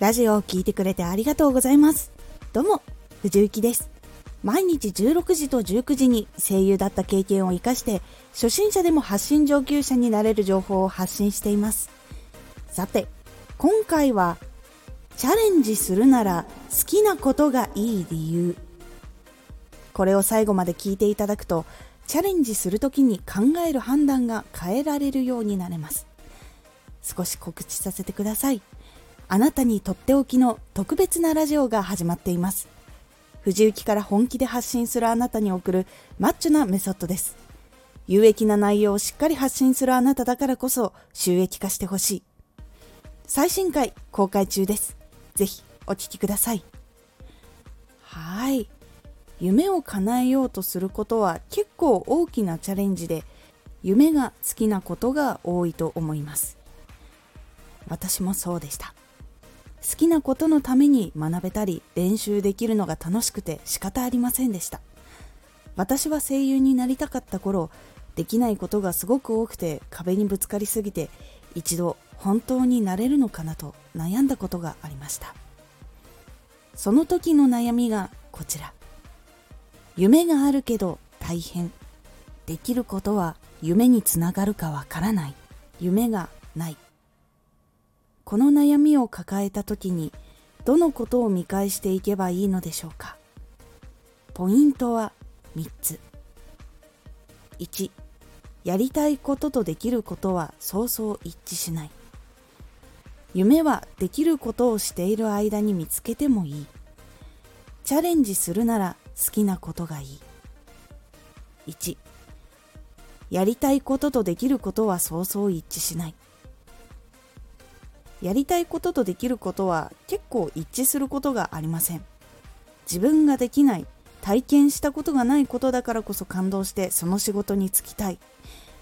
ラジオを聴いてくれてありがとうございます。どうも、藤幸です。毎日16時と19時に声優だった経験を活かして、初心者でも発信上級者になれる情報を発信しています。さて、今回は、チャレンジするなら好きなことがいい理由。これを最後まで聞いていただくと、チャレンジするときに考える判断が変えられるようになれます。少し告知させてください。あなたにとっておきの特別なラジオが始まっています。藤雪から本気で発信するあなたに送るマッチョなメソッドです。有益な内容をしっかり発信するあなただからこそ収益化してほしい。最新回公開中です。ぜひお聴きください。はい。夢を叶えようとすることは結構大きなチャレンジで夢が好きなことが多いと思います。私もそうでした。好きなことのために学べたり練習できるのが楽しくて仕方ありませんでした。私は声優になりたかった頃できないことがすごく多くて壁にぶつかりすぎて一度本当になれるのかなと悩んだことがありました。その時の悩みがこちら。夢があるけど大変。できることは夢につながるかわからない。夢がない。この悩みを抱えた時にどのことを見返していけばいいのでしょうか？ポイントは3つ。1やりたいこととできることはそうそう一致しない。夢はできることをしている間に見つけてもいい。チャレンジするなら好きなことがいい。1やりたいこととできることはそうそう一致しない。やりたいこととできることは結構一致することがありません。自分ができない体験したことがないことだからこそ感動してその仕事に就きたい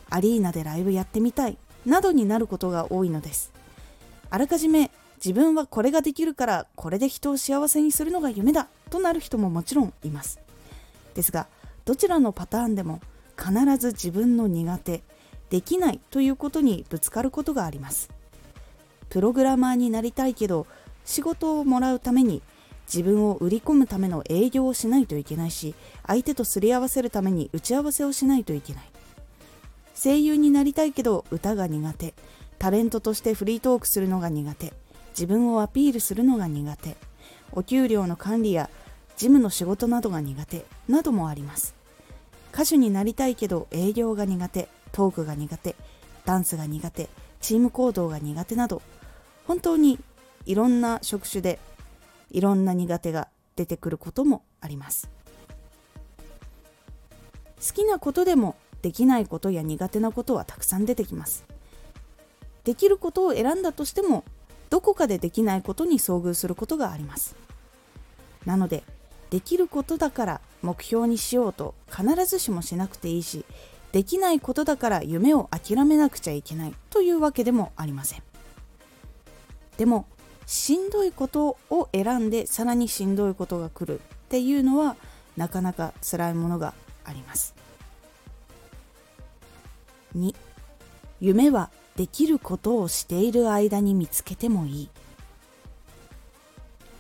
アリーナでライブやってみたいなどになることが多いのです。あらかじめ自分はこれができるからこれで人を幸せにするのが夢だとなる人ももちろんいます。ですがどちらのパターンでも必ず自分の苦手できないということにぶつかることがあります。プログラマーになりたいけど仕事をもらうために自分を売り込むための営業をしないといけないし相手とすり合わせるために打ち合わせをしないといけない。声優になりたいけど歌が苦手。タレントとしてフリートークするのが苦手。自分をアピールするのが苦手。お給料の管理や事務の仕事などが苦手。などもあります。歌手になりたいけど営業が苦手。トークが苦手。ダンスが苦手。チーム行動が苦手など本当にいろんな職種でいろんな苦手が出てくることもあります。好きなことでもできないことや苦手なことはたくさん出てきます。できることを選んだとしてもどこかでできないことに遭遇することがあります。なのでできることだから目標にしようと必ずしもしなくていいしできないことだから夢を諦めなくちゃいけないというわけでもありません。でもしんどいことを選んでさらにしんどいことが来るっていうのはなかなか辛いものがあります。2夢はできることをしている間に見つけてもいい。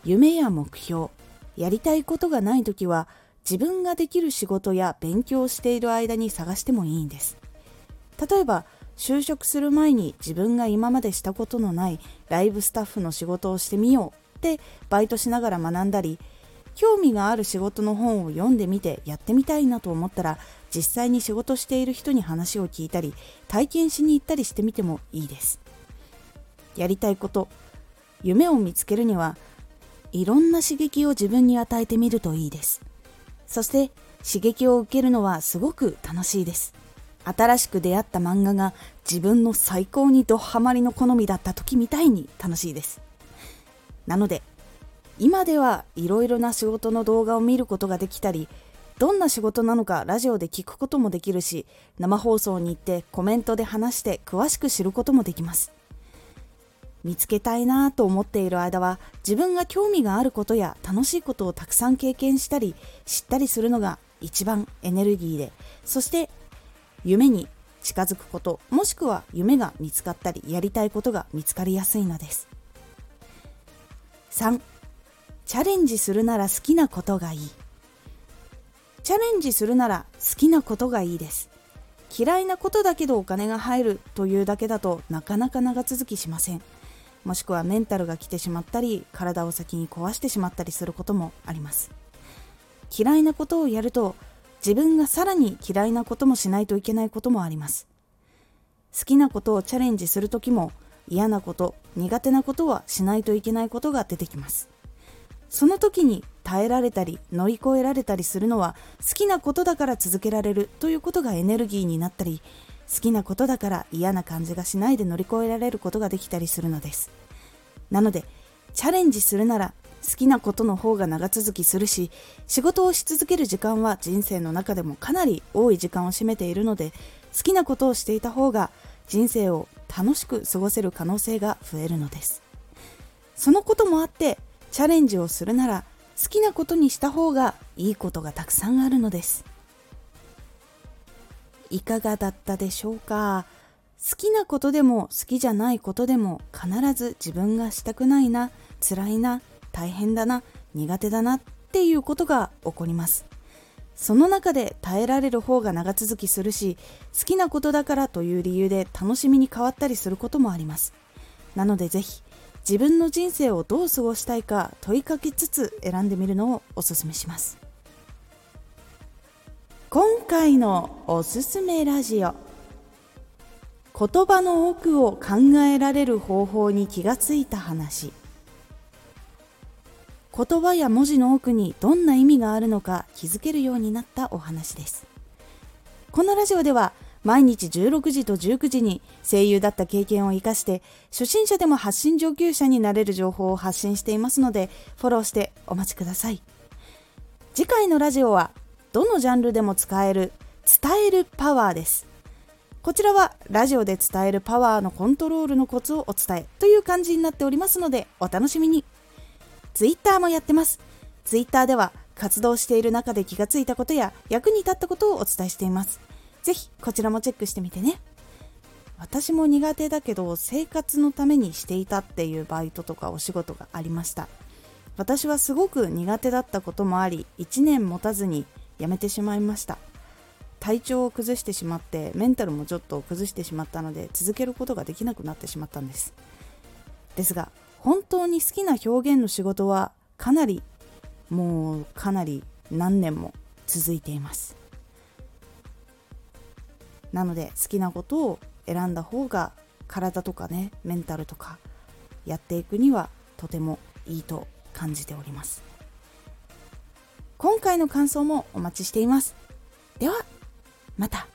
夢や目標やりたいことがない時は自分ができる仕事や勉強している間に探してもいいんです。例えば就職する前に自分が今までしたことのないライブスタッフの仕事をしてみようってバイトしながら学んだり興味がある仕事の本を読んでみてやってみたいなと思ったら実際に仕事している人に話を聞いたり体験しに行ったりしてみてもいいです。やりたいこと夢を見つけるにはいろんな刺激を自分に与えてみるといいです。そして刺激を受けるのはすごく楽しいです。新しく出会った漫画が自分の最高にドハマりの好みだった時みたいに楽しいです。なので今ではいろいろな仕事の動画を見ることができたりどんな仕事なのかラジオで聞くこともできるし生放送に行ってコメントで話して詳しく知ることもできます。見つけたいなと思っている間は自分が興味があることや楽しいことをたくさん経験したり知ったりするのが一番エネルギーでそして夢に近づくこともしくは夢が見つかったりやりたいことが見つかりやすいのです。3チャレンジするなら好きなことがいい。チャレンジするなら好きなことがいいです。嫌いなことだけどお金が入るというだけだとなかなか長続きしません。もしくはメンタルが来てしまったり体を先に壊してしまったりすることもあります。嫌いなことをやると自分がさらに嫌いなこともしないといけないこともあります。好きなことをチャレンジする時も嫌なこと苦手なことはしないといけないことが出てきます。その時に耐えられたり乗り越えられたりするのは好きなことだから続けられるということがエネルギーになったり好きなことだから嫌な感じがしないで乗り越えられることができたりするのです。なのでチャレンジするなら好きなことの方が長続きするし仕事をし続ける時間は人生の中でもかなり多い時間を占めているので好きなことをしていた方が人生を楽しく過ごせる可能性が増えるのです。そのこともあってチャレンジをするなら好きなことにした方がいいことがたくさんあるのです。いかがだったでしょうか？好きなことでも好きじゃないことでも必ず自分がしたくないな辛いな大変だな苦手だなっていうことが起こります。その中で耐えられる方が長続きするし好きなことだからという理由で楽しみに変わったりすることもあります。なのでぜひ自分の人生をどう過ごしたいか問いかけつつ選んでみるのをおすすめします。今回のおすすめラジオ。言葉の奥を考えられる方法に気がついた話。言葉や文字の奥にどんな意味があるのか気づけるようになったお話です。このラジオでは毎日16時と19時に声優だった経験を活かして初心者でも発信上級者になれる情報を発信していますのでフォローしてお待ちください。次回のラジオはどのジャンルでも使える伝えるパワーです。こちらはラジオで伝えるパワーのコントロールのコツをお伝えという感じになっておりますのでお楽しみに。Twitter もやってます。Twitter では活動している中で気がついたことや役に立ったことをお伝えしています。ぜひこちらもチェックしてみてね。私も苦手だけど生活のためにしていたっていうバイトとかお仕事がありました。私はすごく苦手だったこともあり1年持たずに辞めてしまいました。体調を崩してしまってメンタルもちょっと崩してしまったので続けることができなくなってしまったんです。ですが本当に好きな表現の仕事はかなりもうかなり何年も続いています。なので好きなことを選んだ方が体とかねメンタルとかやっていくにはとてもいいと感じております。今回の感想もお待ちしています。ではまた。